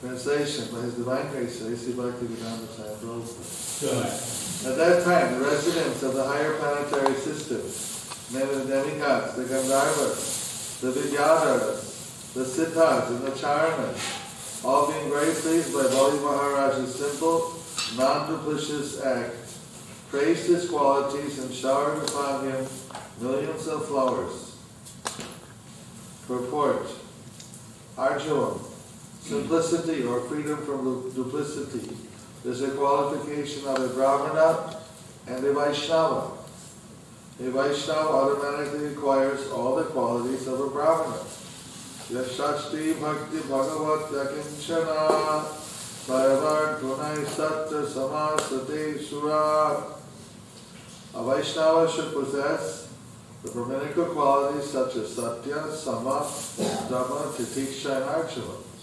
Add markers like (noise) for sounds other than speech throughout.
Translation by His Divine Grace, Sri Bhaktivedanta Swami Prabhupada. At that time, the residents of the higher planetary system, named the demigods, the Gandharvas, the Vidyadharas, the Siddhas, and the Charanas, all being very pleased by Bali Maharaj's simple, non-duplicitous act, praised his qualities and showered upon him millions of flowers. Purport Arjavam, simplicity or freedom from duplicity is a qualification of a Brahmana and a Vaishnava. A Vaishnava automatically acquires all the qualities of a Brahmana. Yashashti bhakti bhagavat yakinchana sayavar gunai satya samasate sura. A Vaishnava should possess the Brahminical qualities such as satya, sama, dama, titiksha, and arjava.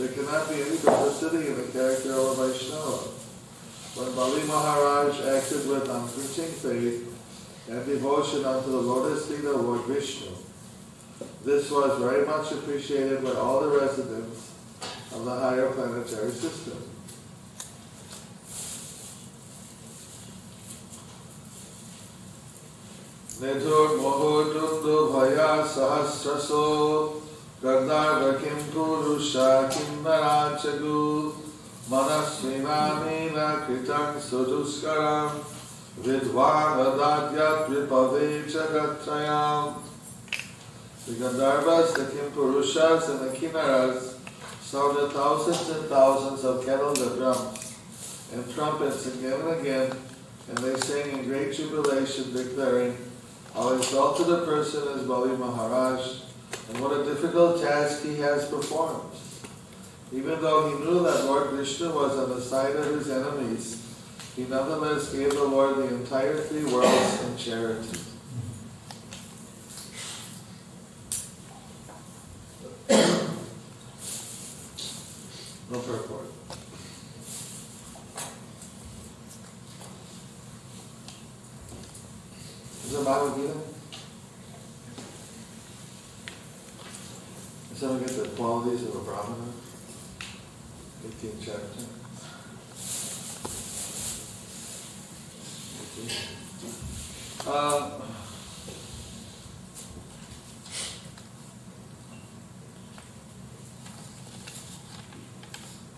There cannot be any duplicity in the character of a Vaishnava. When Bali Maharaj acted with unflinching faith and devotion unto the lotus feet of Lord Vishnu, this was very much appreciated by all the residents of the higher planetary system. Mohotundu Bhaya Sahasraso Gandharva Purusha Kim Narachagu Manasvinamina Kritam Suduskaram Vidvan Adadyat Vipave The Gandharvas, the Kim Purushas, and the Kinnaras sounded thousands and thousands of kettles of drums and trumpets again and again, and they sang in great jubilation, declaring, How exalted a person is Bali Maharaj, and what a difficult task he has performed. Even though he knew that Lord Krishna was on the side of his enemies, he nonetheless gave the Lord the entire three worlds in charity. No purport. Is it Bhagavad Gita? Does someone get the qualities of a Brahmana? 18th chapter. 18. Uh,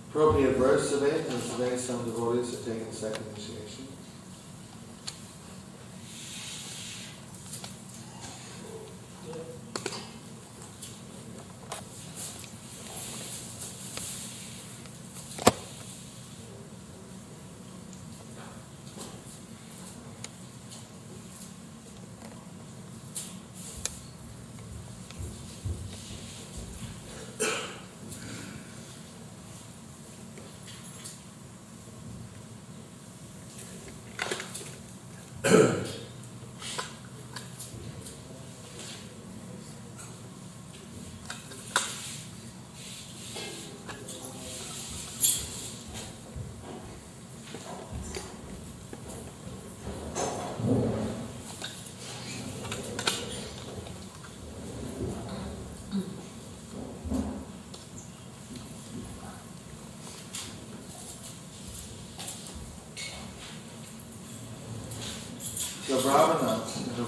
appropriate verse today, and today some devotees are taking second initiation.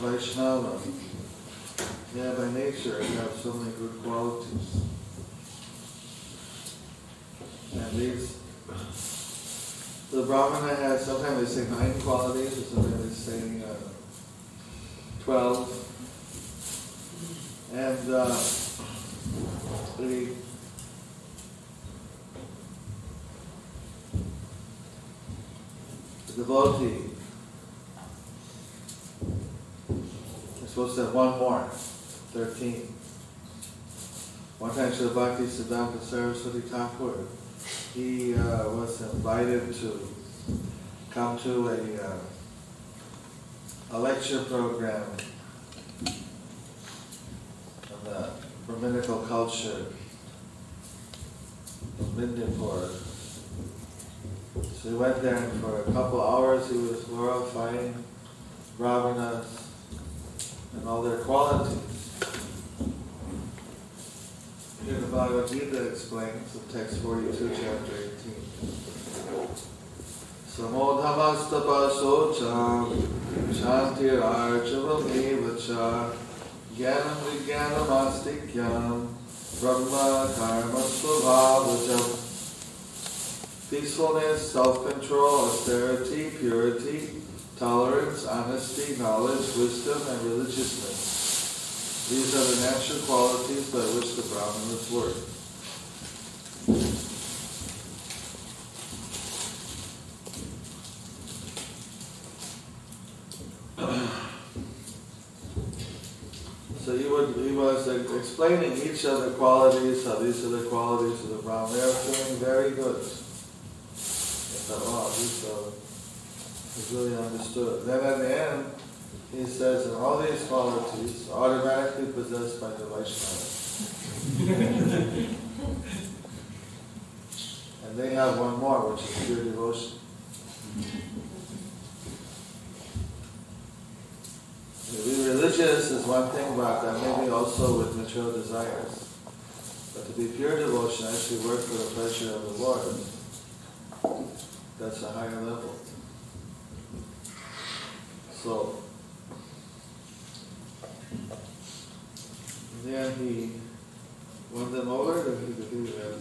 Vaishnava, yeah, by nature I have so many good qualities. And these, the Brahmana has, sometimes they say nine qualities, or sometimes they say uh, twelve. And uh, the the devotee is supposed to have one more, thirteen. One time Srila Bhakti Siddhanta Saraswati Thakur, he uh, was invited to come to a, uh, a lecture program on the Brahminical culture of Midnapur. So he went there and for a couple hours he was glorifying Brahmanas and all their qualities. Here the Bhagavad Gita explains in text 42, chapter 18. Samodhamastapasocha shantirarchavam evacha jnanam vijnanamastikyan brahma karma svabhavajam Peacefulness, self-control, austerity, purity, tolerance, honesty, knowledge, wisdom, and religiousness. These are the natural qualities by which the Brahmanas work. So he, would, he was explaining each of the qualities, how these are the qualities of the Brahman. They are feeling very good. I thought, wow, he's, uh, he's really understood. Then at the end, he says, and all these qualities are automatically possessed by the Vaishnava. and they have one more, which is pure devotion. To be religious is one thing, but that maybe also with material desires. But to be pure devotion, actually work for the pleasure of the Lord, that's a higher level. So, then he won them over, he he have,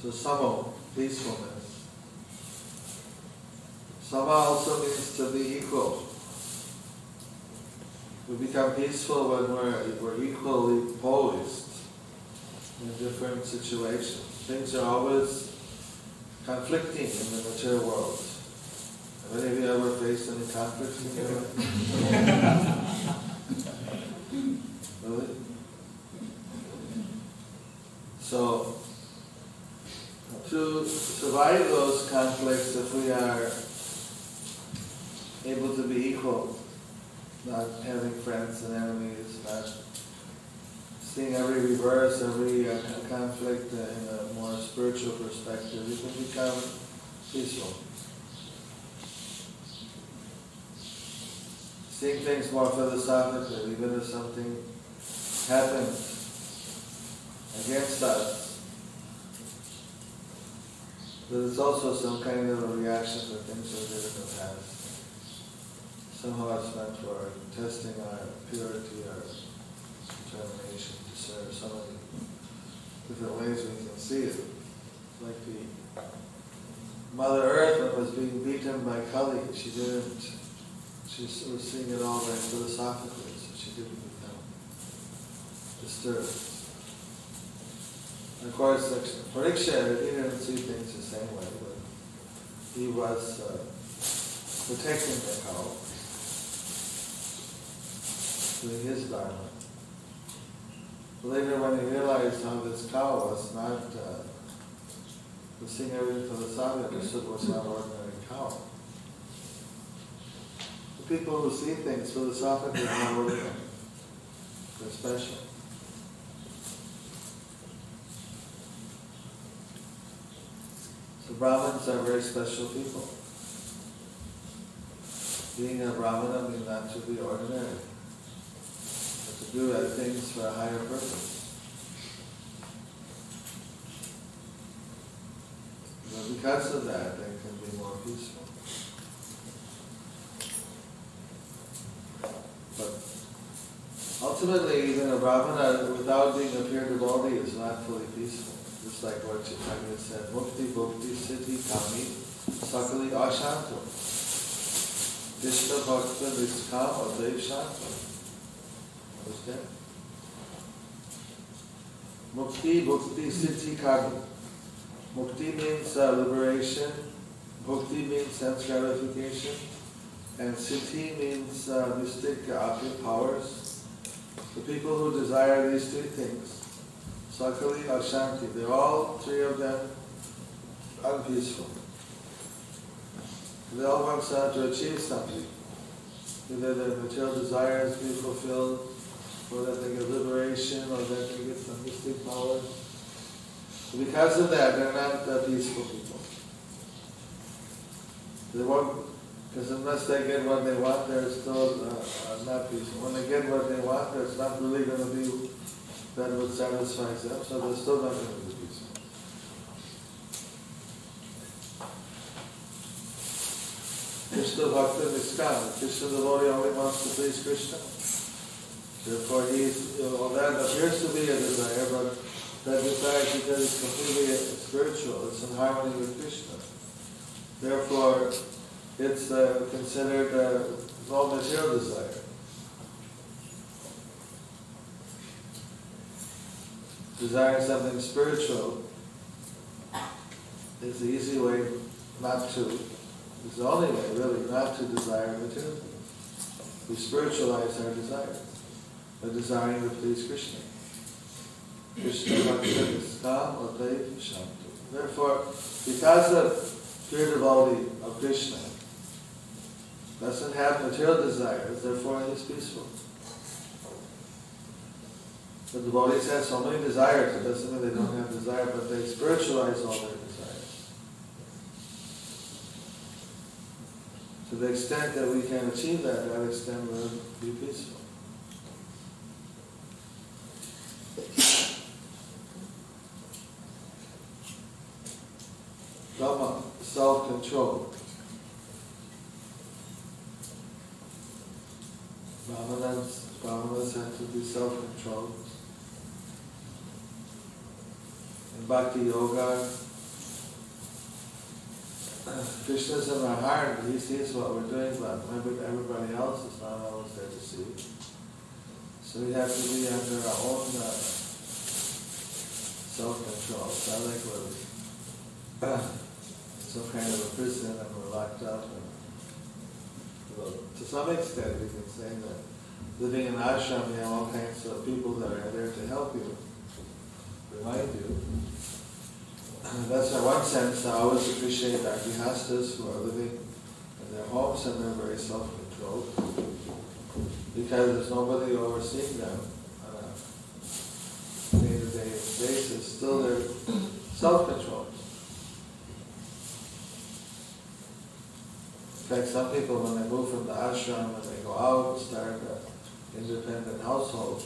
so samo, peacefulness. Sama also means to be equal. We become peaceful when we're, we're equally poised in different situations. Things are always conflicting in the material world. Have any of you ever faced any conflicts in your life? (laughs) really? So, to survive those conflicts, if we are able to be equal, not having friends and enemies, not seeing every reverse, every uh, conflict uh, in a more spiritual perspective, you can become peaceful. Seeing things more philosophically, even if something happens against us, but it's also some kind of a reaction to things we did in the past. Somehow it's meant for testing our purity, our determination to serve so many different ways we can see it. Like the Mother Earth was being beaten by Kali, she didn't, she was seeing it all very philosophically, so she didn't become disturbed. And of course, Parikshit, he didn't see things the same way, but he was uh, protecting the cow, doing his dharma. Later, when he realized how this cow was not, uh, was seeing everything philosophically, understood was not ordinary cow. The people who see things philosophically are not ordinary. They're special. So Brahmins are very special people. Being a Brahmana means not to be ordinary, do at things for a higher purpose. Because of that, they can be more peaceful. But ultimately, even a brahmana without being a pure devotee is not fully peaceful. Just like what Chaitanya said, mukti bhukti siddhi kami sakali ashantam. Krishna bhakta Vishka, adai shantam. Mukti Bhukti Siddhi Kami. Mukti means uh, liberation, Bhukti means sense gratification, and Siddhi means uh, mystic uh, powers. The people who desire these three things, Sakali, Ashanti, they're all three of them unpeaceful. They all want to achieve something. Either their material desires be fulfilled, or that they get liberation, or that they get some mystic power. Because of that, they're not uh, peaceful people. They won't, because unless they get what they want, they're still uh, uh, not peaceful. When they get what they want, there's not really going to be that would satisfy them, so they're still not going to be peaceful. Krishna Bhakta Niskam. Krishna devotee only wants to please Krishna. Therefore, you know, that appears to be a desire, but that desire because it's completely spiritual, it's in harmony with Krishna. Therefore, it's uh, considered uh, no material desire. Desiring something spiritual is the easy way not to, it's the only way really not to desire material things. We spiritualize our desires by desiring to please Krishna. Krishna Bhakta or Shantu. Therefore, because the pure devotee of Krishna doesn't have material desires, therefore he is peaceful. The devotees have so many desires, it doesn't mean they don't have desire, but they spiritualize all their desires. To the extent that we can achieve that, that extent we'll be peaceful. Dhamma, self-control. Brahmanas, Brahmanas have to be self-controlled. In Bhakti Yoga, Krishna's in our heart, he sees what we're doing, but everybody else is not always there to see. So we have to be under our own uh, self-control. So I like what (clears throat) some kind of a prison and we're locked up. And, well, to some extent, we can say that living in ashram, you have all kinds of people that are there to help you, remind you. And That's in one sense, I always appreciate our grihastas who are living in their homes and they're very self-controlled because there's nobody overseeing them on a day-to-day basis. Still, they're self-controlled. In fact, some people, when they move from the ashram and they go out and start an independent household,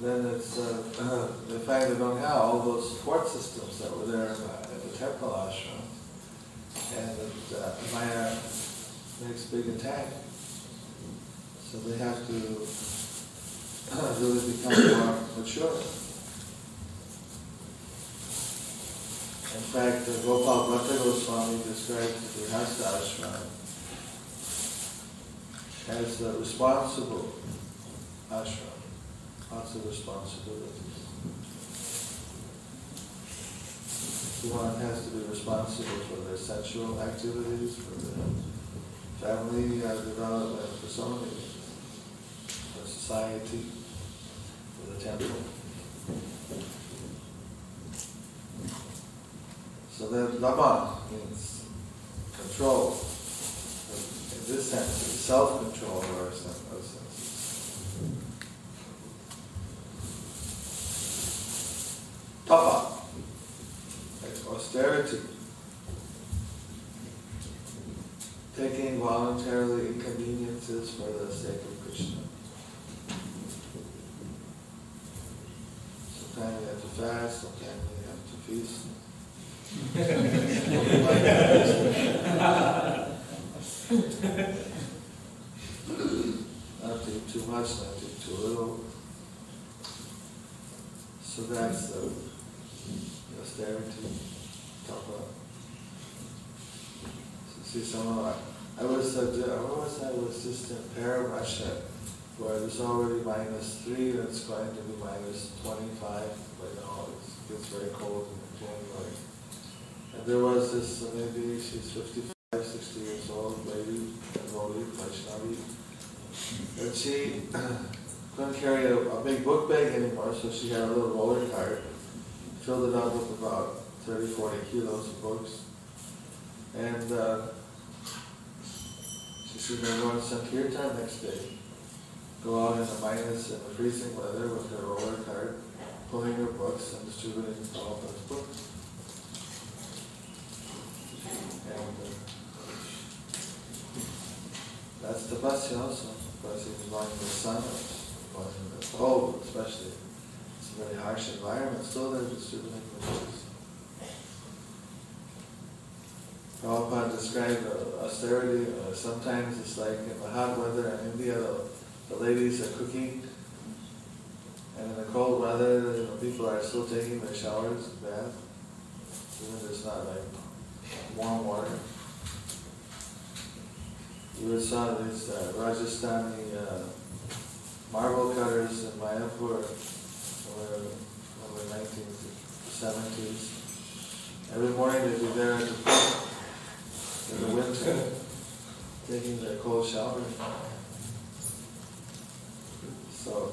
then it's uh, (clears throat) they find they don't have all those support systems that were there at the temple ashram, and it, uh, Maya makes big attack. So they have to (clears throat) really become more mature. In fact, uh, Gopal Bhatta Goswami describes the Grihastha ashram as a responsible ashram, lots of responsibilities. One has to be responsible for their sexual activities, for their family uh, development, for so many society, for the temple. So that Dhamma means control In this sense, self-control of our senses. Tapa, austerity. Taking voluntarily inconveniences for the sake of Krishna. Have to fast, sometimes you have to feast. (laughs) not take too much, not take too little. So that's the austerity tapa. So see, some of I was, uh, I was, I was just in Paramasha, where it's already minus three, and it's going to be minus twenty-five, but now it's, gets very cold in January. And there was this, uh, maybe she's 55, 60 years old lady, Devotee, Vaishnavi, and she (clears throat) couldn't carry a, a big book bag anymore, so she had a little roller cart, filled it up with about 30, 40 kilos of books. And uh, she said, they're going to Sankirtan next day. Go out in the minus and the freezing weather with her roller cart, pulling her books and distributing Prabhupada's books. And uh, that's the bus also, going in the sun, in the cold especially. It's a very harsh environment, still they're distributing the books. Prabhupada described uh, austerity, uh, sometimes it's like in the hot weather in India, the, ladies are cooking, and in the cold weather, you know, people are still taking their showers, and bath, even if it's not like warm water. You saw these uh, Rajasthani uh, marble cutters in Mayapur in the 1970s. Every morning they'd be there in the winter, taking their cold shower. So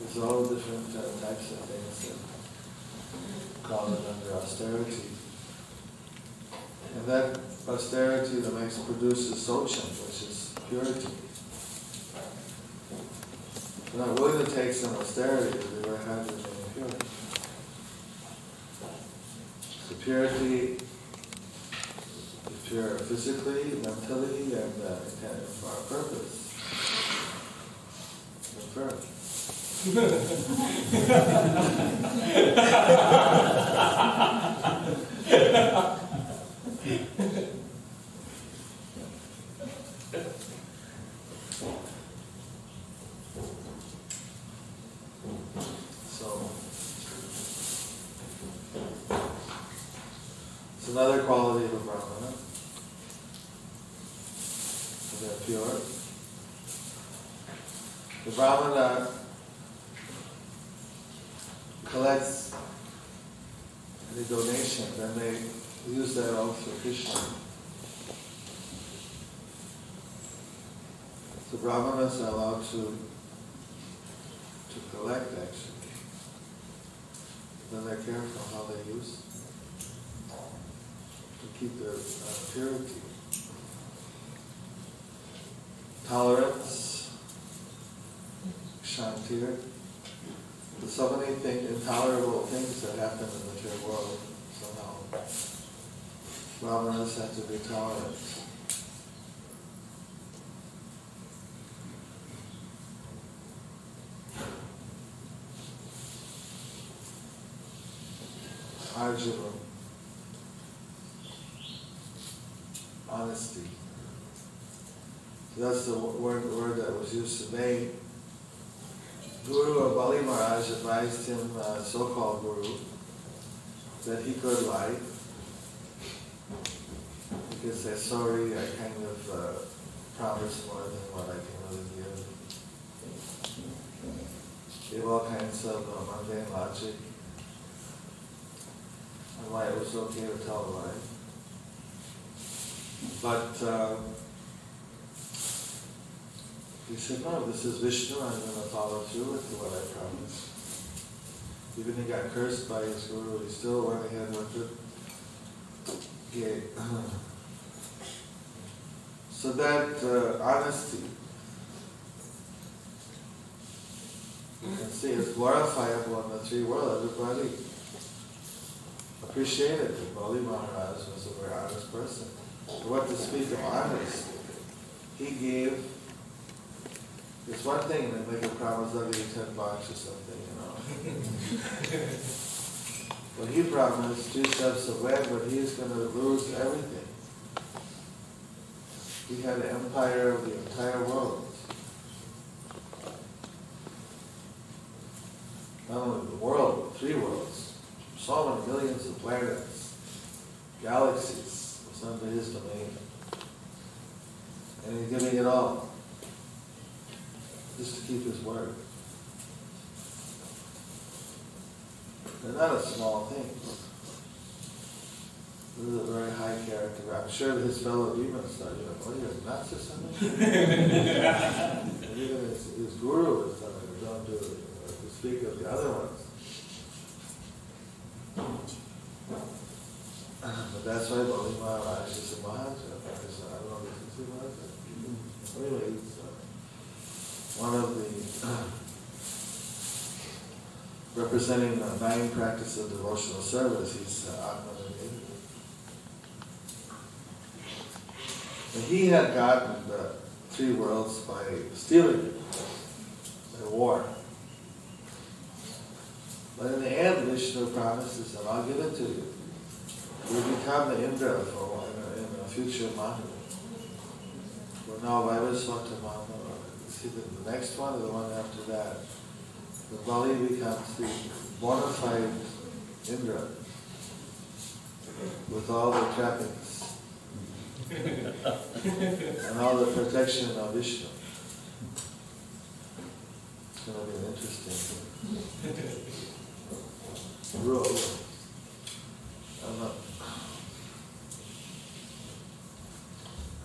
there's all different uh, types of things that it under austerity. And that austerity that makes produces socham, which is purity. We're not willing to take some austerity, were happy to be pure. So purity is pure physically, mentally, and uh, and for our purpose. And (laughs) (laughs) first. So, it's another quality of a brahmana. They're pure. The brahmana collects the donation, then they use that all for Krishna. So brahmanas are allowed to to collect actually. Then they're careful how they use to keep their uh, purity. Tolerance, shantir. There's so many things, intolerable things that happen in the material world somehow. Be tolerant. Arjavam. Honesty. That's the word, word that was used today. Guru Bali Maharaj advised him, uh, so-called guru, that he could lie. Say, sorry, I kind of uh, promised more than what I can really give. Give all kinds of uh, mundane logic and why it was okay to tell a lie. But uh, he said, no, this is Vishnu, I'm going to follow through with what I promised. Even he got cursed by his guru, he still went ahead with it. He, (clears throat) so that uh, honesty, you can see, is glorifiable in the three world. Everybody appreciated that Bali Maharaj was a very honest person. What to speak of honest, he gave it's one thing to make a promise, I'll give you ten bucks or something, you know. (laughs) But he promised two steps away, but he's gonna lose everything. He had an empire of the entire world. not only the world, but three worlds, so many millions of planets, galaxies, was under his domain. And he's giving it all, just to keep his word. They're not a small thing. This is a very high character. I'm sure his fellow demons thought, you know, what are you, nuts or something? and even his, his guru was telling him, don't do it, know, to speak of the other ones. But that's why Bali Maharaj is a Maharaja. I don't know if it's a Maharaja. Anyway, it's uh, one of the (clears throat) representing the nine practice of devotional service, he's uh. And he had gotten the three worlds by stealing it, by war. But in the end, Vishnu promises, and I'll give it to you. You become the Indra for in a, in a future Manu. For now, Vaivasvata Manu. See the, the next one or the one after that the Bali becomes the bona fide Indra with all the trappings (laughs) and all the protection of Vishnu. It's going to be an interesting rule. I'm not,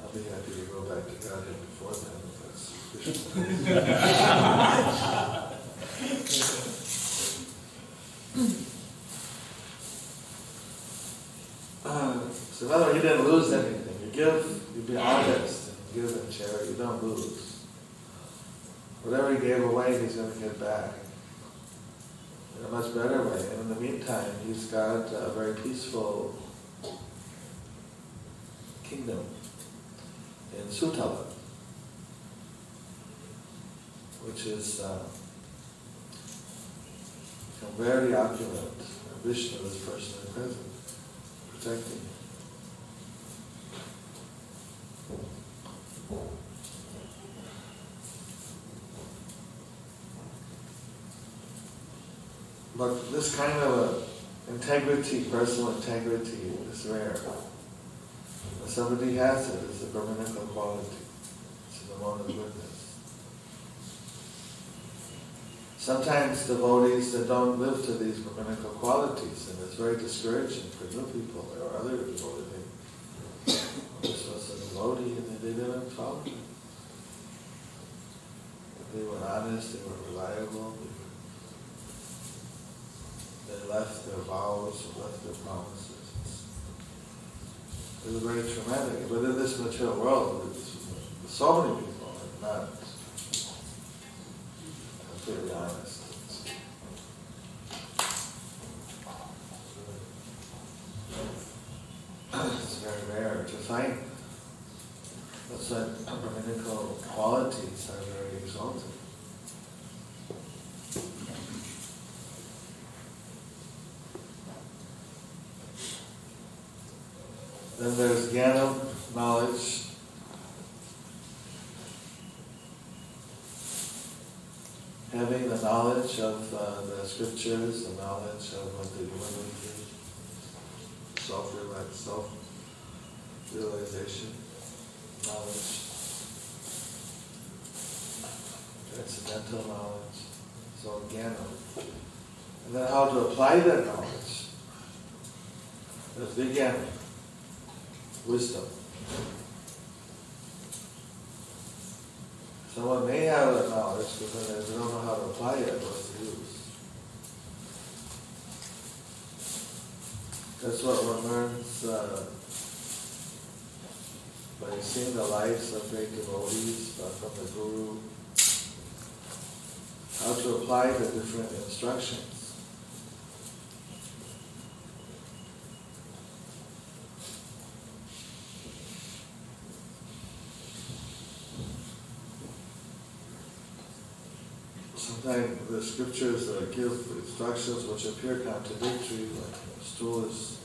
I'll be happy to go back to Godhead before then if that's Vishnu. (laughs) Uh, so words, he didn't lose give, you be honest and give in charity, you don't lose. Whatever he gave away, he's going to get back in a much better way. And in the meantime, he's got a very peaceful kingdom in Sutala, which is uh, very opulent. Vishnu is personally present protecting. But this kind of integrity, personal integrity, is rare. When somebody has it, it's a Brahminical quality. It's the one of goodness. Sometimes devotees that don't live to these Brahminical qualities, and it's very discouraging for new people or other devotees. A and they didn't follow. They were honest, they were reliable, they left their vows, they left their promises. It was very traumatic. But in this material world, so many people are not completely honest. It's very rare to find. That's why Brahminical qualities are very exalted. Then there's Jnana, knowledge, having the knowledge of uh, the scriptures, the knowledge of what the human self-realization, self-realization, knowledge, transcendental knowledge, so again, and then how to apply that knowledge. There's the again, wisdom. Someone may have that knowledge, but then they don't know how to apply it, what's the use? That's what one learns uh, by seeing the lives of great devotees uh, from the Guru, how to apply the different instructions. The scriptures uh, give instructions which appear contradictory, like a stool is,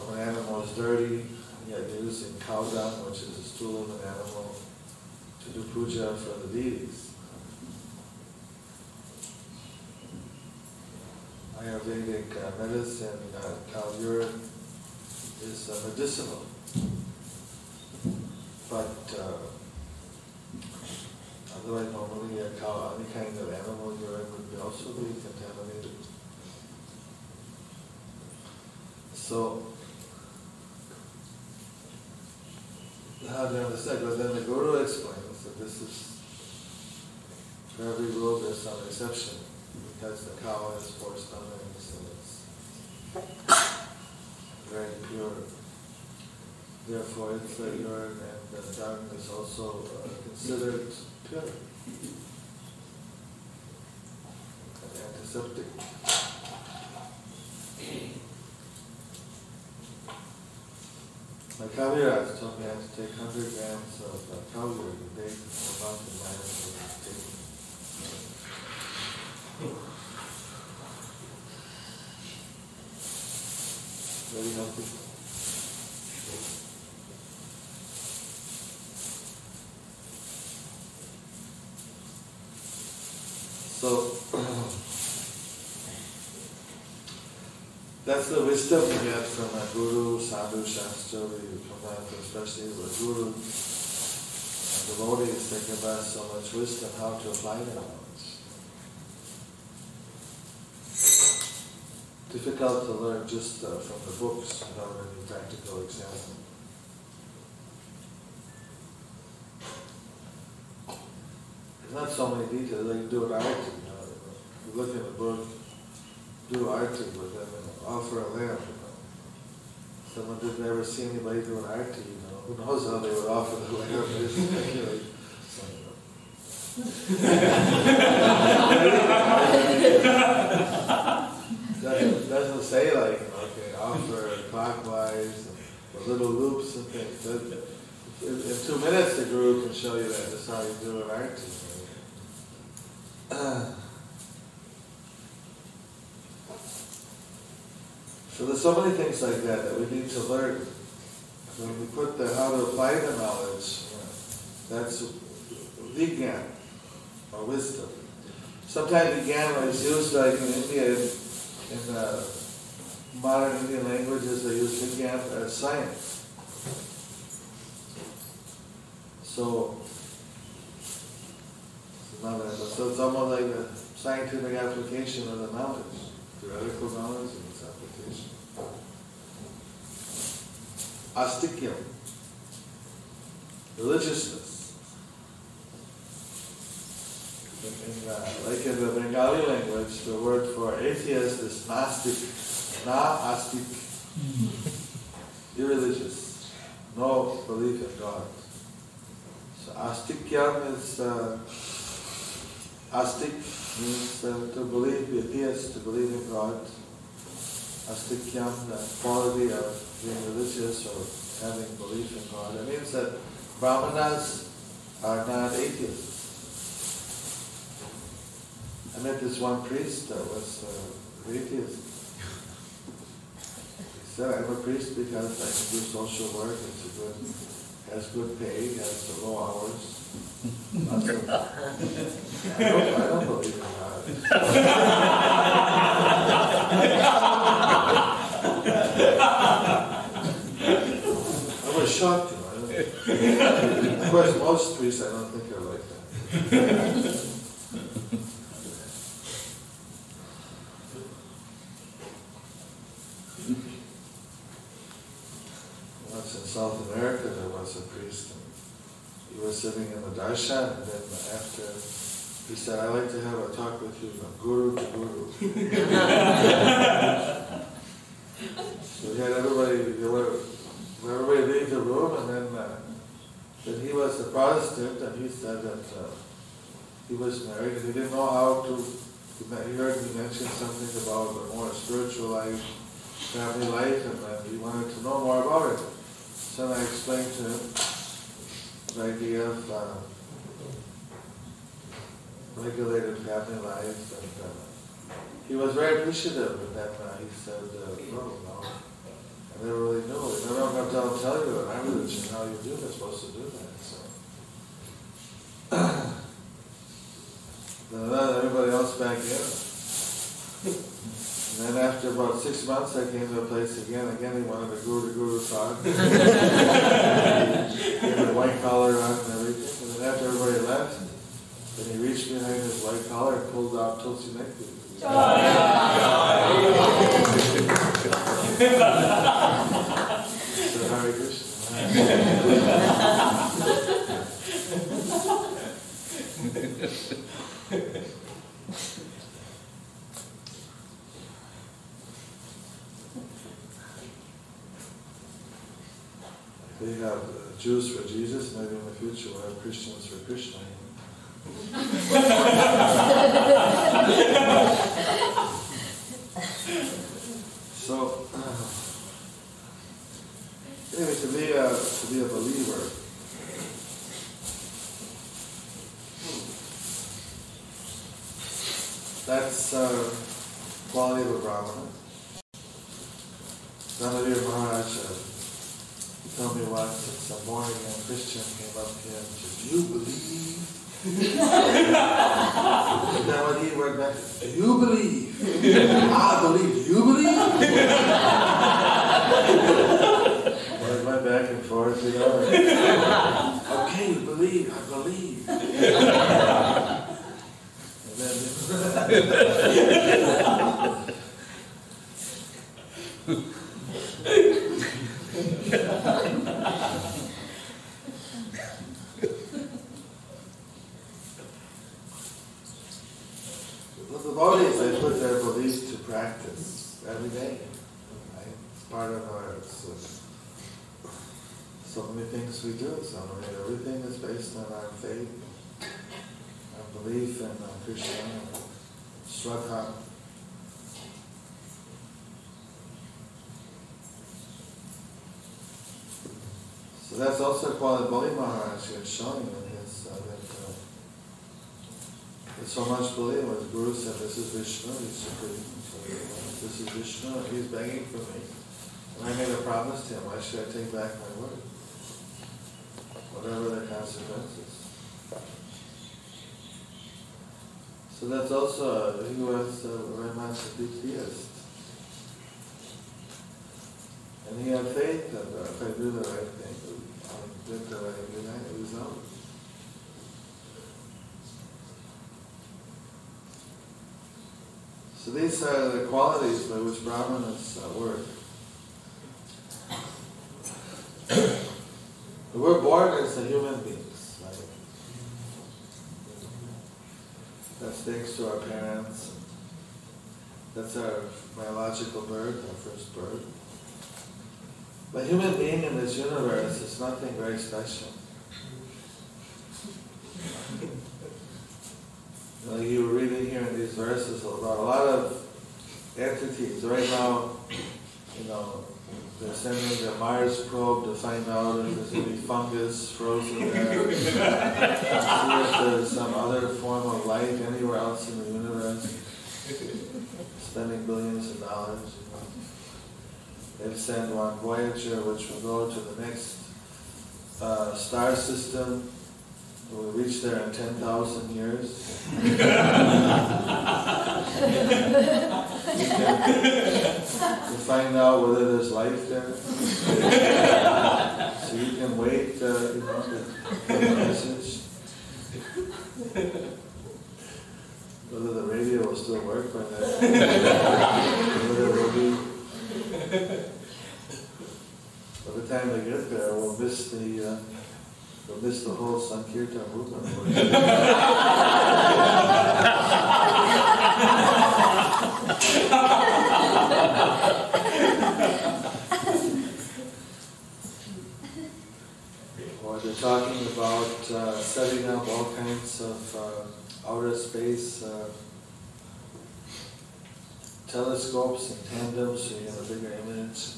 of an animal is dirty, yet using cow dung, which is a stool of an animal, to do puja for the deities. Ayurvedic uh, medicine, uh, cow urine is uh, medicinal. But otherwise, normally a cow, any kind of animal urine would also be contaminated. So, how do you understand? But then the Guru explains that this is, for every rule there's some exception, because the cow has four stomachs and it's very pure. Therefore, its the urine and the dung is also uh, considered An antiseptic. My Kaviraj told me I had to take 100 grams of uh, urine a day for mountain lions were taking. Very healthy. So, that's the wisdom you get from a guru, sadhu, shastra, you come out, especially with guru and devotees, they give us so much wisdom how to apply their knowledge. Difficult to learn just uh, from the books without any practical example. There's not so many details, like do it arti, you know, you look in the book, do arti with them and offer a lamp, you know. Someone did never see anybody do an arti, you know, who knows how they would offer the lamp, just speculate. So, you know. doesn't, doesn't say like, okay, offer clockwise, or little loops and things. That- in, in two minutes, the guru can show you that. That's how you do an arti. (clears throat) Uh, So there's so many things like that that we need to learn. When we put the how to apply the knowledge, that's vigyan or wisdom. Sometimes vigyan is used like in India, in, in uh, modern Indian languages, they use vigyan as science. So, so it's almost like a scientific application of the knowledge, theoretical knowledge and its application. Astikyam, religiousness. In, uh, like in the Bengali language, the word for atheist is nastik, na astik, irreligious, no belief in God. So astikyam is, uh, astik means uh, to believe, be a to believe in God. Astikyam, the quality of being religious or having belief in God. It means that brahmanas are not atheists. I met this one priest that was uh, atheist. He said, I'm a priest because I can do social work, it's a good, has good pay, has low hours. I don't, I don't believe in God. (laughs) I was shocked, you know. (laughs) Of course, most priests, I don't think are like that. (laughs) also quality Bali Maharaj is showing in his, uh, that uh, there's so much belief the Guru said, this is Vishnu, he's supreme, so, this is Vishnu, he's begging for me. And I made a promise to him, why should I take back my word? Whatever the consequences. So that's also, he was uh, very much a big theist. And he had faith that uh, if I do the right thing, I'll get the right result. So these are the qualities by which Brahmanas uh, work. We're born as human beings, right? That's thanks to our parents. That's our biological birth, our first birth. But human being in this universe is nothing very special. (laughs) You, know, you were reading here in these verses about a lot of entities. Right now, you know, they're sending the Mars probe to find out if there's any fungus frozen there. (laughs) see if there's some other form of life anywhere else in the universe. Spending billions of dollars. They've sent one Voyager, which will go to the next uh, star system. We'll reach there in 10,000 years. (laughs) you find out whether there's life there. so you can wait, uh, you know, for the message. Whether the radio will still work by then. whether it will be by the time they get there, we'll miss the uh, we'll miss the whole Sankirtan movement. or they're talking about uh, setting up all kinds of uh, outer space uh, telescopes and tandems so you have a bigger image.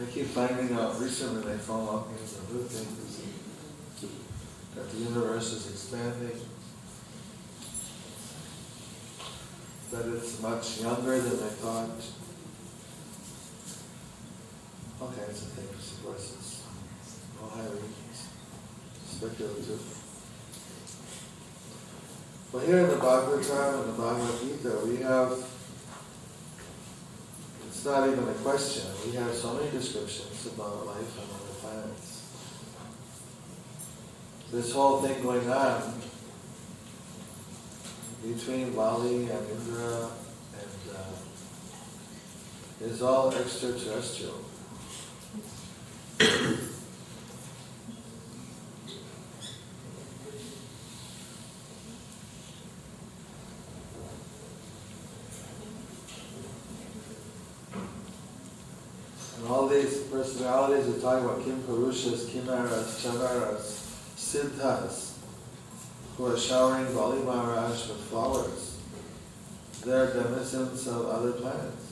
I keep finding out recently they found out things are good things that the universe is expanding, that it's much younger than they thought. All kinds of things, of course, it's all highly speculative. But here in the Bhagavatam and the Bhagavad Gita, we have, it's not even a question, we have so many descriptions about life on other planets. This whole thing going on between Bali and Indra and uh, is all extraterrestrial. And all these are about Kim Purushas, Kinnaras, Charanas, Siddhas, who are showering Bali Maharaj with flowers. They're denizens of other planets.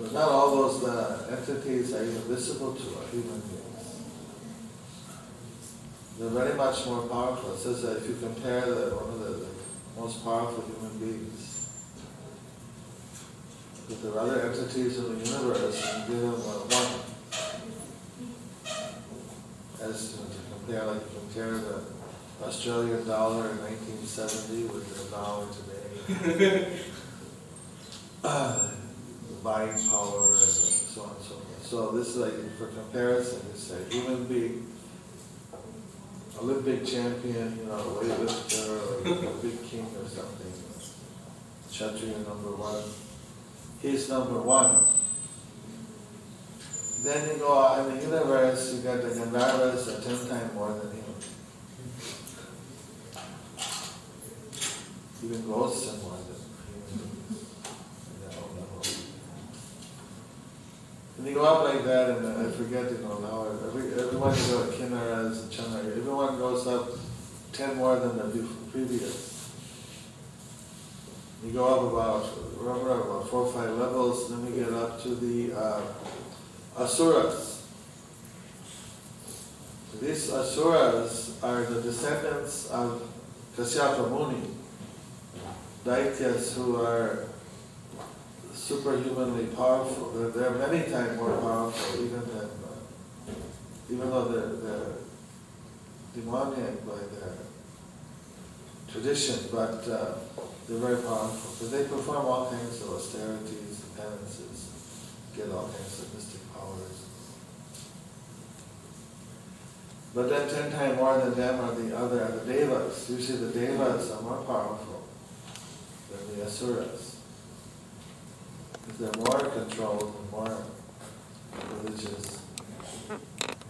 But not all those uh, entities are even visible to our human beings. They're very much more powerful. It says that if you compare the, one of the, the most powerful human beings with the other entities in the universe and give them one. As you to compare, like you compare the Australian dollar in 1970 with the dollar today. (laughs) uh, the buying power and so on and so forth. So this is like for comparison, it's a human being, Olympic champion, you know, weightlifter, or a big king or something, Kshatriya number one. He's number one. Then you go in the universe, you got the Gandharvas are ten times more than him. Even ghosts are more than. And you go up like that, and I forget, you know, now every, everyone you go to Kinnaras and Charana, everyone goes up ten more than the previous. You go up about, remember, about four or five levels, then we get up to the uh, Asuras. These Asuras are the descendants of Kasyapa Muni, Daityas who are superhumanly powerful. They're, they're many times more powerful even than, uh, even though they're, they're demoniac by their tradition, but uh, they're very powerful. But they perform all kinds of austerities and penances, get all kinds of mystic powers. But then ten times more than them are the other, are the devas. Usually the devas are more powerful than the asuras. Because they're more controlled and more religious.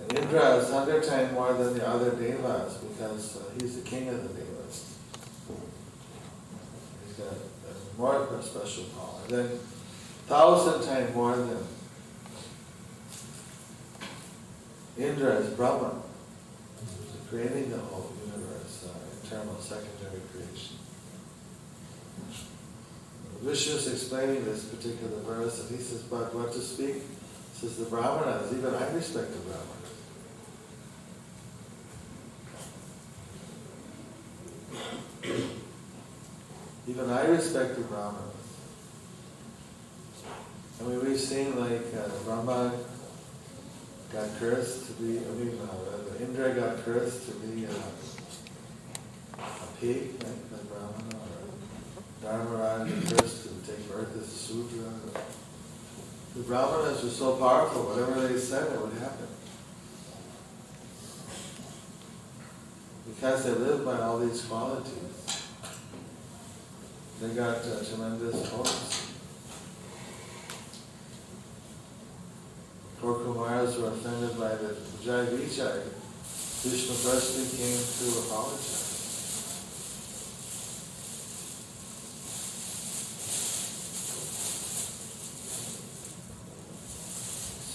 And Indra is hundred times more than the other devas because uh, he's the king of the devas. He's got more special power. Then thousand times more than Indra is Brahma, creating the whole universe, uh, eternal secondary creation. Vishnu is explaining this particular verse, and he says, but what to speak? Says, the Brahmanas, even I respect the Brahmanas. Even I respect the Brahmanas. I mean, we've seen like uh, Brahma got cursed to be, I mean, uh, Indra got cursed to be uh, a pig, like the Brahmana, or Dharmaraj got cursed to take birth as a Sudra. The Brahmanas were so powerful, whatever they said, it would happen. Because they lived by all these qualities, they got uh, tremendous potency. Four Kumaras were offended by the Jai Vijay. Vishnu firstly came to apologize.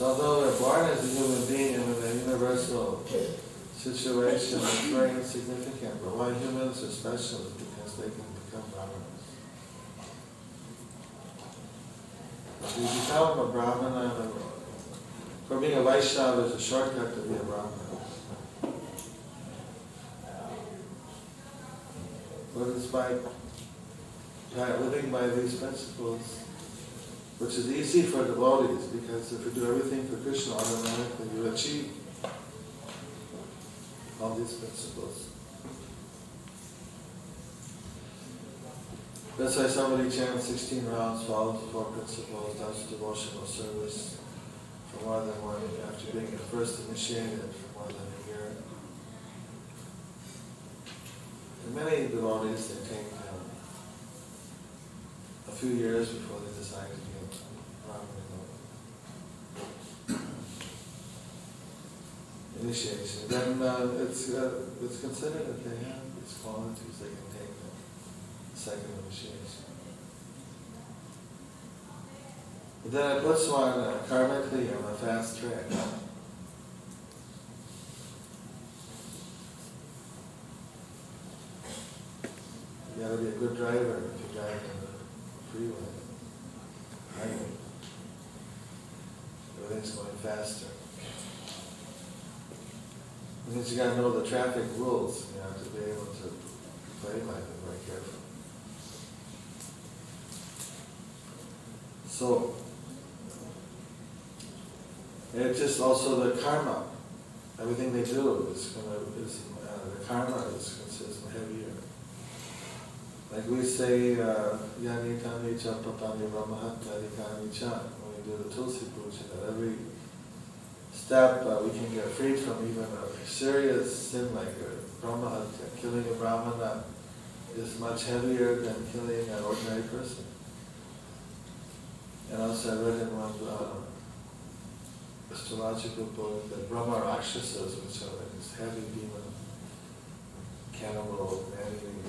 So although we're born as a human being in a universal situation, it's very insignificant. But why humans are special is because they can become brahmanas. If you become a brahmana, for being a Vaishnava is a shortcut to be a Brahmana. But it's by, by living by these principles, which is easy for devotees, because if you do everything for Krishna, automatically you achieve. all these principles. That's why somebody chants 16 rounds, follows the four principles, does devotional service for more than one year, after being first initiated for more than a year. And many devotees, they take um, a few years before they decide to be a Brahmin. Initiation. Then uh, it's, uh, it's considered that they have these qualities, they can take the. But then it puts one uh, karmically on a fast track. You gotta be a good driver if you're on the freeway. Everything's going faster. Because you gotta know the traffic rules, you have to be able to play by them very carefully. So, it's just also the karma. Everything they do is gonna, is, uh, the karma is consistent heavier. Like we say, uh, yani kani cha papani brahmahattari kani cha, when we do the tulsi puja, that every step uh, we can get freed from even a serious sin like a brahmahatya. Killing a brahmana is much heavier than killing an ordinary person. And also I read in one uh, astrological book that Brahma Rakshasas, which are like this heavy demon, cannibal, man-eating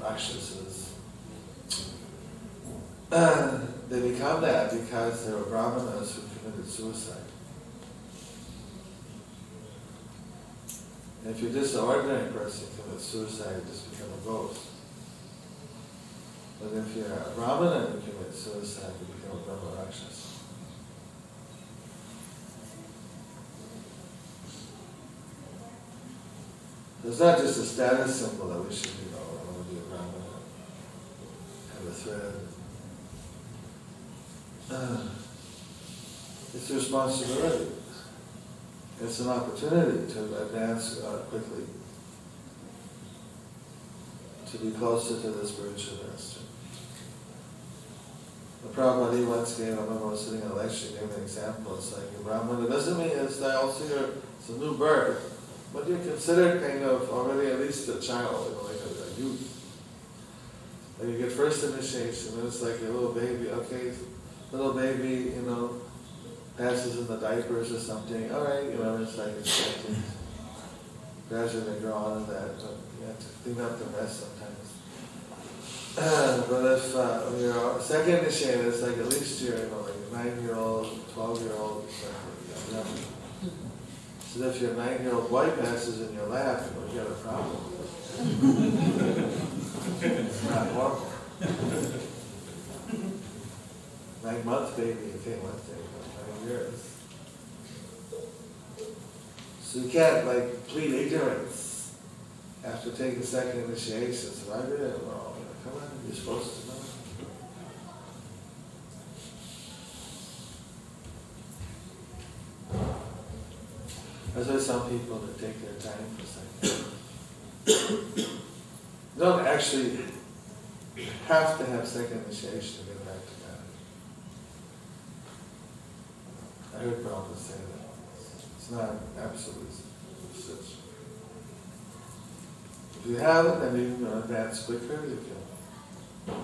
Rakshasas, they become that because they were Brahmanas who committed suicide. And if you're just an ordinary person who commits suicide, you just become a ghost. But if you're a Brahmana who commit suicide, you become a Brahma Rakshasa. It's not just a status symbol that we should, you I want to be a Brahmana, have a thread. Uh, it's a responsibility. It's an opportunity to advance uh, quickly, to be closer to the spiritual master. The Prabhupada once gave, I remember I was sitting in a lecture, gave an example, it's like it doesn't mean it's the also your, it's a new birth, but you're considered kind of already at least a child, you know, like a, a youth. And you get first initiation, and it's like a little baby, okay, little baby, you know, passes in the diapers or something, all right, you know, it's like it's like gradually grow on to that, but have to clean up the mess sometimes. (clears throat) but if uh, you're second initiated, it's like at least you're, you know, like a nine-year-old, twelve-year-old, like young. So if your nine-year-old boy passes in your lap, you got a problem. it's not normal. Nine months baby, okay, one thing, nine years. So you can't like plead ignorance after taking second initiation. So I did it wrong. Come on, you're supposed to know. That's why some people that take their time for second. don't actually have to have second initiation to get back to God. I heard Prabhupada say that. It's not absolute such. If you have it, then you can advance quicker, you can.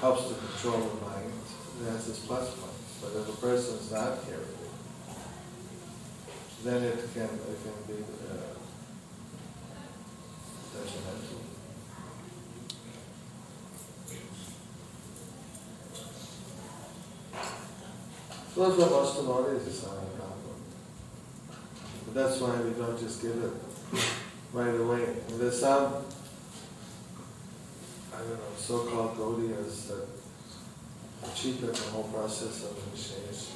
Helps to control the mind, that's its plus points. But if a person is not careful, then it can, it can be uh, detrimental. So that's what most devotees is not a problem. But that's why we don't just give it right away. And there's some, I don't know, so-called Gaudias that cheapen the whole process of initiation.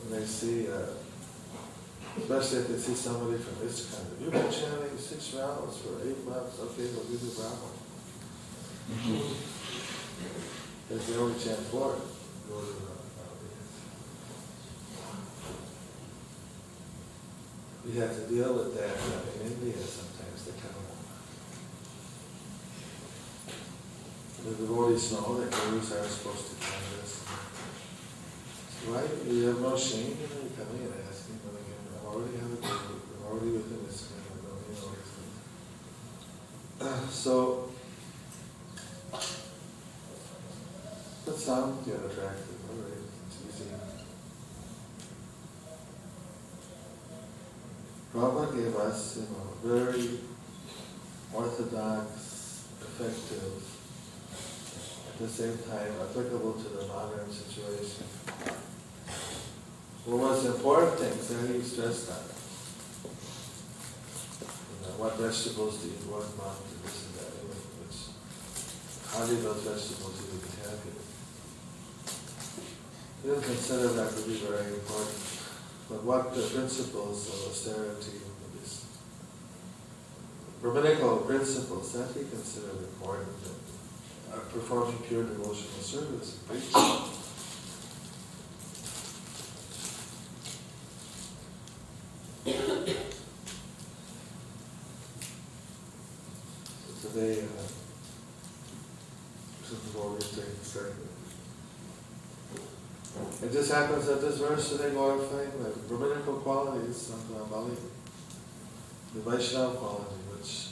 When they see, uh, especially if they see somebody from this kind country, you've been chanting six rounds for eight months, okay, we'll give you Brahma. Because they only chant four. Go to the, uh, we have to deal with that in India sometimes, they come. The devotees know that gurus are supposed to come this. So why, you have no shame in coming and asking, but again, I already have a guru, I'm already within this kind of, you uh, so, that sounds yeah, attractive, all right, it's easy. Prabhupada gave us, you know, very orthodox, effective, at the same time applicable to the modern situation. What was important things that he stressed on. You know, what vegetables to eat one month, and this and that, which, how do those vegetables even happy? He didn't consider that to be very important. But what the principles of austerity, these brahminical principles, that he considered important in uh, performing pure devotional service. so today, uh, what we're taking second. It just happens that this verse today glorifying the brahminical qualities of uh, Bali, the Vaishnava quality, which,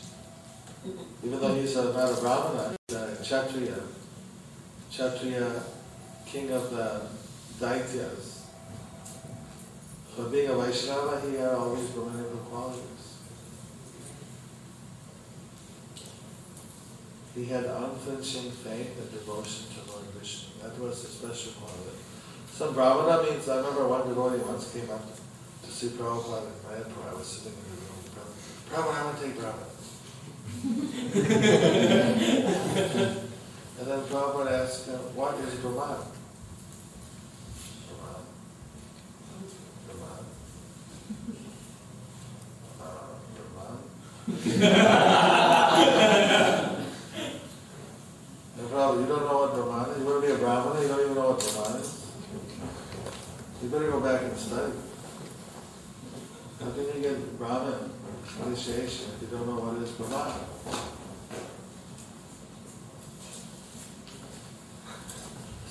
even though he's a, not a Brahmana, he's a Kshatriya, Kshatriya, king of the Daityas. But being a Vaishnava, he had all these brahminical qualities. He had unflinching faith and devotion to Lord Vishnu. That was a special quality. Some Brahmana means, I remember one devotee once came up to see Prabhupada in Mayapur. I was sitting in the room. Prabhupada, I want to take Prabhupada. (laughs) and then Prabhupada asked him, what is Brahman? Brahman. Brahman. Uh. and Prabhupada, you don't know what Brahman is? You want to be a Brahmana? You don't even know what Brahman is? You better go back and study. How can you get Brahman initiation if you don't know what is Brahman?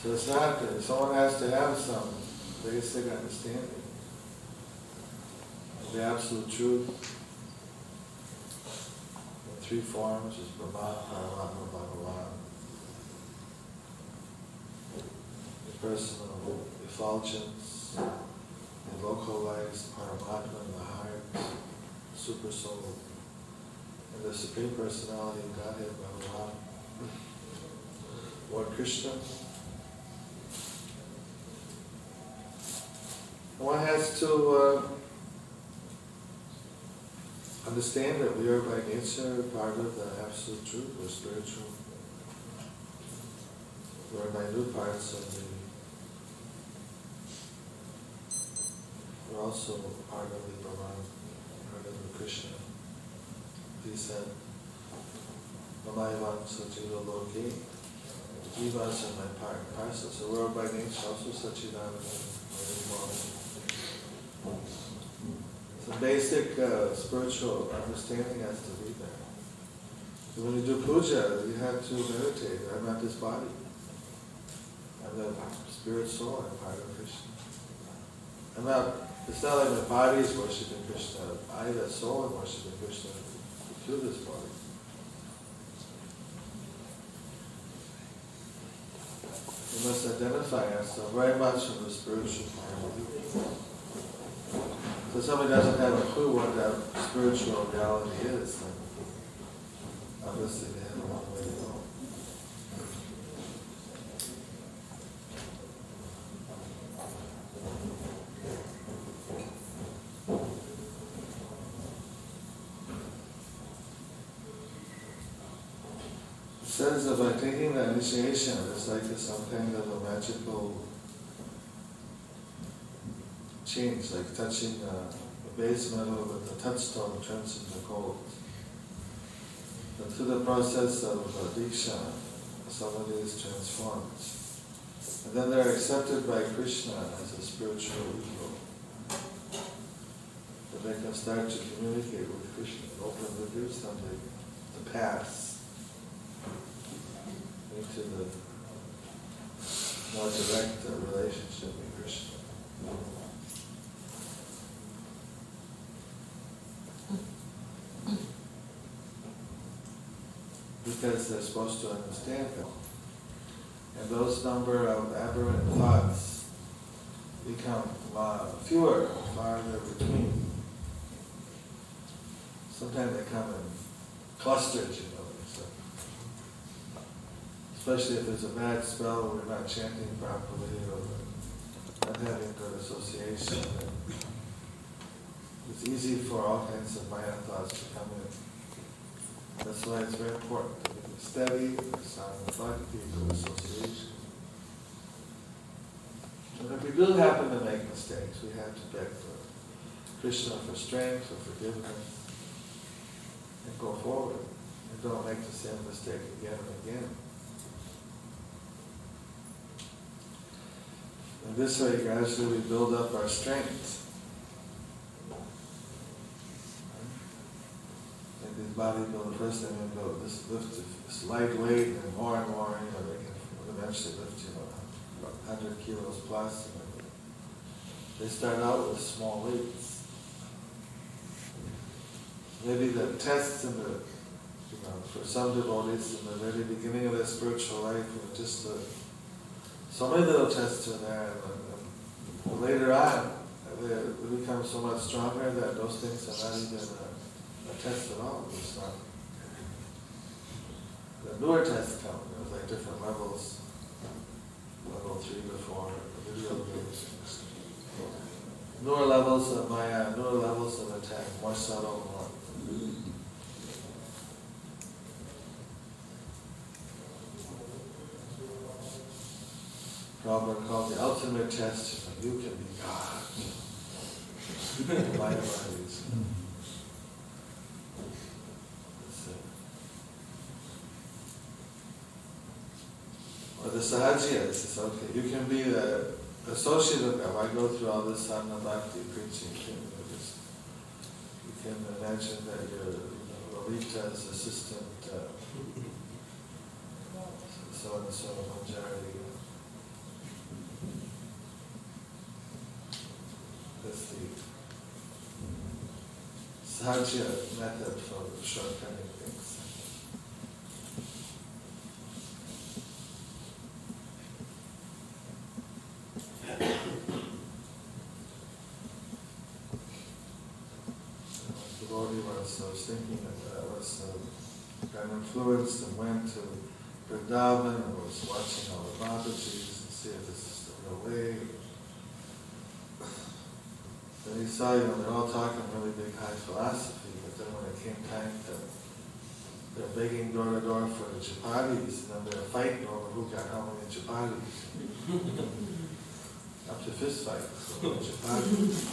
So it's not that someone has to have some basic understanding of the absolute truth in three forms is Brahman, Paramatma, Bhagavan. The personal effulgence, the localized Paramatma in the heart, super soul, and the Supreme Personality of Godhead, Bhagavan, Lord Krishna. One has to uh, understand that we are by nature part of the absolute truth, we're spiritual. We're minute parts of the we're also part of the Brahman, part of the Krishna. He said, Mamaivamso Jiva Loke, Jivas are my part and parcel. So we're by nature also Sachidananda. So basic uh, spiritual understanding has to be there. So when you do puja, you have to meditate. I'm not this body. I'm the spirit soul. I'm part of Krishna. I'm not. It's not like my body is worshiping Krishna. I, the soul, am worshiping Krishna through this body. We must identify ourselves very much in the spiritual part. So somebody doesn't have a clue what that spiritual reality is, then obviously they have a long way to go. It says that by it's like some kind of a magical change, like touching a, the base metal with the touchstone turns into gold. But through the process of uh, Diksha, somebody is transformed. And then they're accepted by Krishna as a spiritual equal. That they can start to communicate with Krishna, open the gives them the, pass into the more direct uh, relationship with Krishna. Because they're supposed to understand them. And those number of aberrant thoughts become fewer, farther between. Sometimes they come in clusters, you know. Especially if there's a bad spell, or we're not chanting properly, or not having good association. It's easy for all kinds of Maya thoughts to come in. That's why it's very important to be steady, sound bhakti, good association. And if we do happen to make mistakes, we have to beg for Krishna for strength, for forgiveness, and go forward. And don't make the same mistake again and again. And this way, gradually, we build up our strength. And these bodybuilders, first they may go this lift this light weight and more and more, you know, they can eventually lift, you know, 100 kilos plus. They start out with small weights. Maybe the tests in the, you know, for some devotees in the very beginning of their spiritual life, just the, so many little tests are there, and, and later on, they, become so much stronger that those things are not even a, a test at all. It's not. The newer tests come, there's like different levels level three before the video games. Newer levels of Maya, uh, newer levels of attack, more subtle, more. Prabhupada called the ultimate test, you can be God. Mayavadis. Or the Sahajiya, this is okay. You can be the associate of them. I go through all this sadhana bhakti preaching. You, just, you can imagine that you're you know, assistant, uh, (laughs) so and so, Manjari. That's the Sahajiya method for shortcutting things. devotee was, I was thinking that I was uh, got influenced and went to Vrindavan and was watching all the Babajis and see if this is the real way. Then he saw, you know, they're all talking really big high philosophy, but then when it came time to, they're begging door to door for the chapatis, and then they're fighting over who got how many chapatis. (laughs) Up to fist fights over chapatis.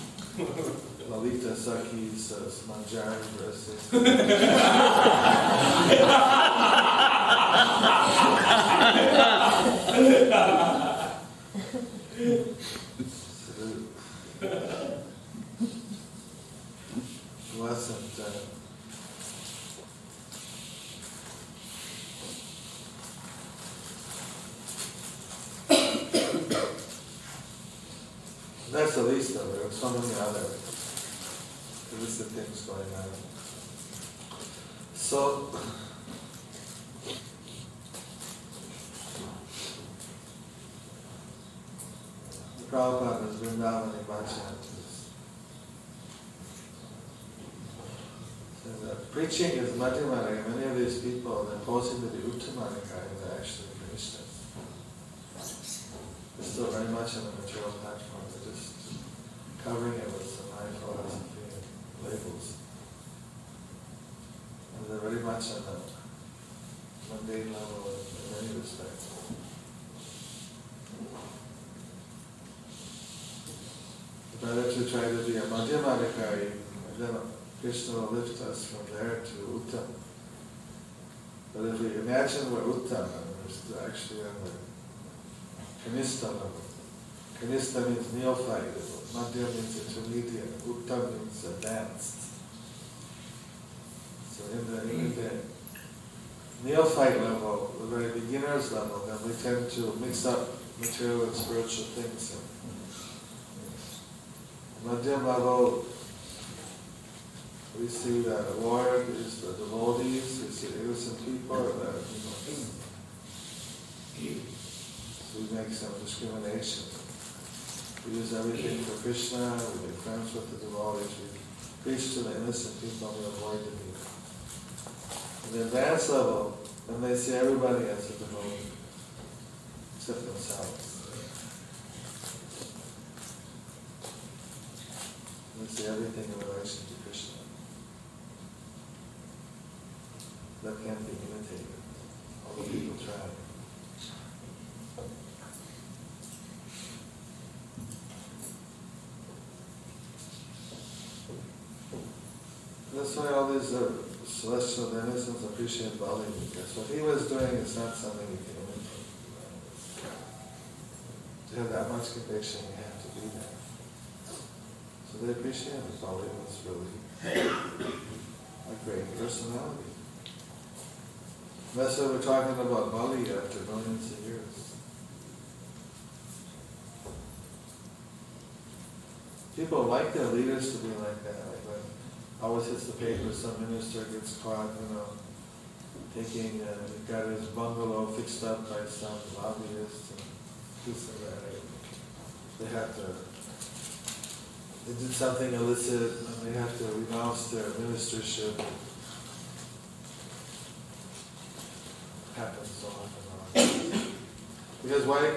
Lalita (laughs) Sakhi's uh, Manjari versus. (laughs) wasn't. Uh, that's the least of it. There were so many other illicit things going on. So, Prabhupada was Vrindavani Bhajan. Preaching is Madhyamani. Many of these people, they're posing to be Uttamanikaya, they're actually Krishnas. They're still very much on the material platform. They're just covering it with some high philosophy and labels. And they're very much on the mundane level in, in many respects. Better to try to be a Madhyamadikari, and then Krishna will lift us from there to Uttam. But if we imagine we're Uttam, we're actually on the Kanista level, Kanista means neophyte, Madhya means intermediate, Uttam means advanced. So in the, in the neophyte level, the very beginner's level, then we tend to mix up material and spiritual things. And Madhyam level, we see that Lord is the devotees, we the innocent people that, you know, we make some discrimination. We use everything for Krishna, we make friends with the devotees, we preach to the innocent people, we avoid the evil. In the advanced level, then they see everybody as a devotee, except themselves. They see everything in relation to Krishna. That can't be imitated. All the people try. That's why all these uh, celestial denizens appreciate Bali because what he was doing is not something you can imitate. To have that much conviction, you have to do there. So they appreciate it. Bali was really a great personality. That's why we're talking about Bali after millions of years. People like their leaders to be like that. Like when always hits the paper, some minister gets caught, you know, taking, uh, got his bungalow fixed up by some lobbyist and this and that. They have to, they did something illicit and they have to renounce their ministership. Happens so often. Because white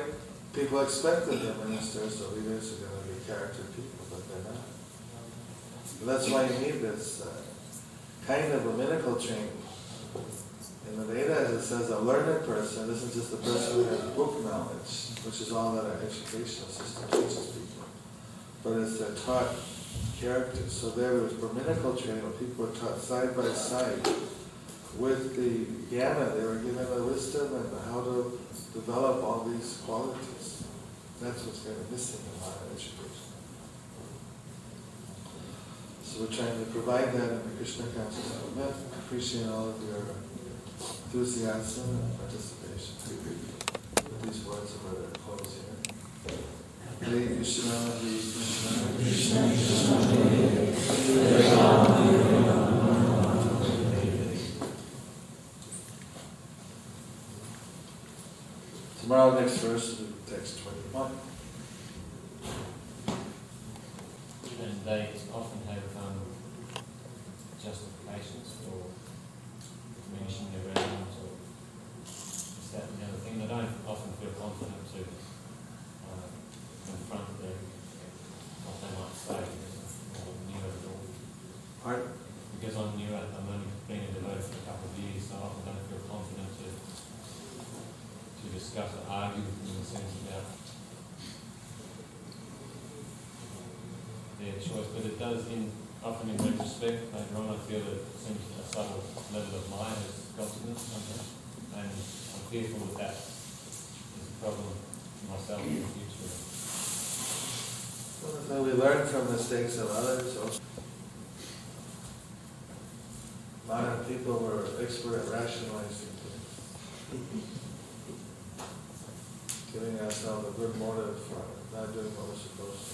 people expect that their ministers or leaders are going to be character people, but they're not. That's why you need this uh, kind of brahminical training. In the Vedas, it says a learned person this isn't just a person who has book knowledge, which is all that our educational system teaches people, but it's they're taught characters. So there was brahminical training where people were taught side by side with the Jnana. They were given the wisdom and how to develop all these qualities. That's what's kind of missing in modern education. So we're trying to provide that in the Krishna consciousness movement. Appreciate all of your enthusiasm and participation. These words of. Tomorrow, next verse text 21. And they often have um, justifications for diminishing their revenues or this, that, the other thing. They don't often feel confident to uh, confront their, what they might say because I'm new at it all. Pardon? Because I'm new at it, I'm only been a devotee for a couple of years, so I often don't feel confident to to discuss or argue in a sense about their choice, but it does in, often in retrospect, later on, I feel that seems a subtle level of mine has got to somehow. And I'm fearful that that is a problem for myself in the future. So we learn from mistakes of others. Modern people were expert at rationalizing things. (laughs) Giving ourselves a good motive for not doing what we're supposed to.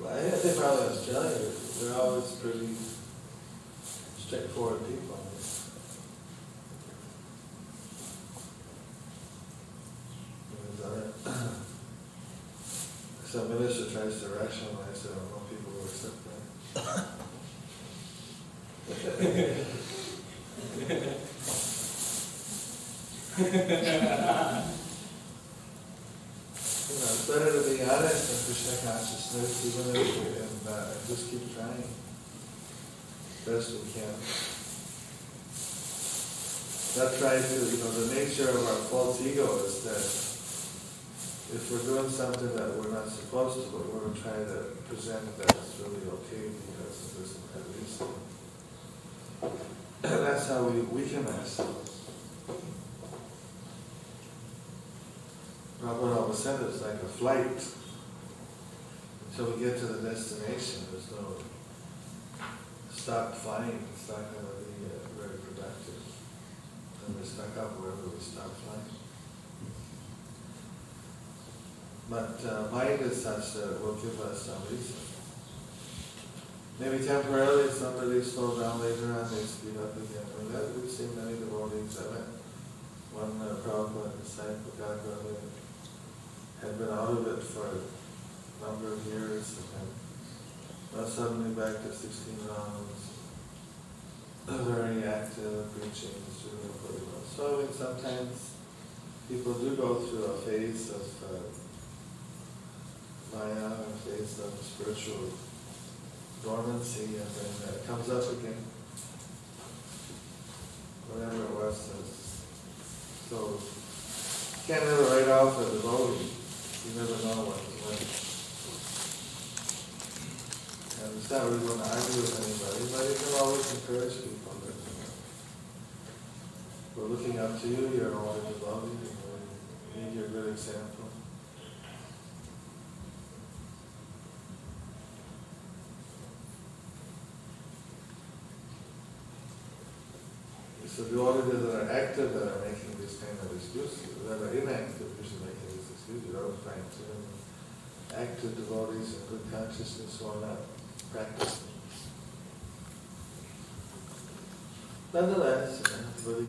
Well, I think in Australia, they're always pretty straightforward people. Other- Some minister tries to rationalize it, I don't know if people will accept that. You know, it's better to be honest in Krishna consciousness, even if, we- and, uh, and just keep trying best we can. Not tries to, you know, the nature of our false ego is that if we're doing something that we're not supposed to, but we're gonna try to present that it's really okay because of this and that. That's how we weaken ourselves. Prabhupada always said it's like a flight. Until we get to the destination, there's no stop flying, it's not be uh, very productive. And we're stuck up wherever we stop flying. But uh, mind is such that it will give us some reason. Maybe temporarily somebody slow down later on, they speed up again. Mean, that, we've seen many devotees, I met one uh, Prabhupada disciple, Gagravia, had been out of it for a number of years and then suddenly back to sixteen rounds. Very active, preaching. So mean, sometimes people do go through a phase of uh, Maya, a phase of spiritual dormancy, and then it comes up again. Whatever it was. So, can't never write off a devotee. You never know what when. And it's not really going to argue with anybody, but you can always encourage people we're looking up to you, you're always devotee, you know, we need your good example. So devotees that are active that are making this kind of excuse, that are inactive usually making these excuses, I was trying to active devotees and good consciousness who are not practicing. Nonetheless, everybody